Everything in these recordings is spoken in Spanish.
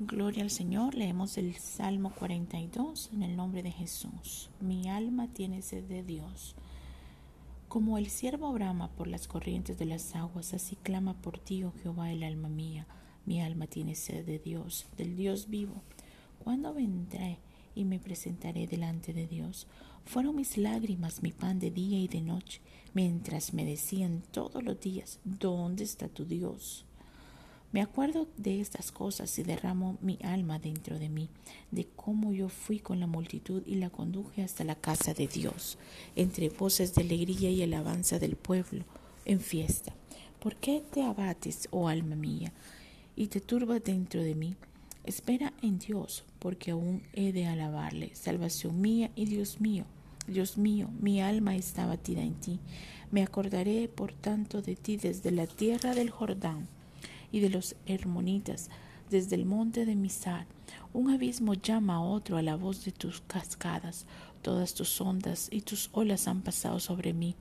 Gloria al Señor. Leemos el Salmo 42 en el nombre de Jesús. Mi alma tiene sed de Dios. Como el siervo brama por las corrientes de las aguas, así clama por ti, oh Jehová, el alma mía. Mi alma tiene sed de Dios, del Dios vivo. ¿Cuándo vendré y me presentaré delante de Dios? Fueron mis lágrimas mi pan de día y de noche, mientras me decían todos los días, ¿dónde está tu Dios? Me acuerdo de estas cosas y derramo mi alma dentro de mí, de cómo yo fui con la multitud y la conduje hasta la casa de Dios, entre voces de alegría y alabanza del pueblo, en fiesta. ¿Por qué te abates, oh alma mía, y te turbas dentro de mí? Espera en Dios, porque aún he de alabarle, salvación mía y Dios mío. Dios mío, mi alma está batida en ti. Me acordaré, por tanto, de ti desde la tierra del Jordán y de los hermonitas desde el monte de Misar. Un abismo llama a otro a la voz de tus cascadas. Todas tus ondas y tus olas han pasado sobre mí.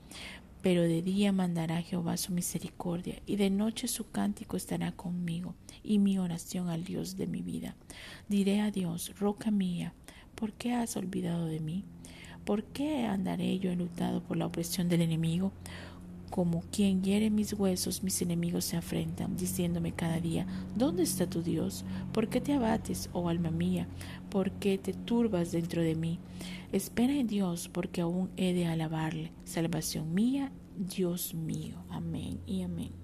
Pero de día mandará Jehová su misericordia, y de noche su cántico estará conmigo, y mi oración al Dios de mi vida. Diré a Dios, roca mía, ¿por qué has olvidado de mí? ¿Por qué andaré yo enlutado por la opresión del enemigo? Como quien hiere mis huesos, mis enemigos se afrentan, diciéndome cada día, ¿dónde está tu Dios? ¿Por qué te abates, oh alma mía? ¿Por qué te turbas dentro de mí? Espera en Dios, porque aún he de alabarle. Salvación mía, Dios mío. Amén y amén.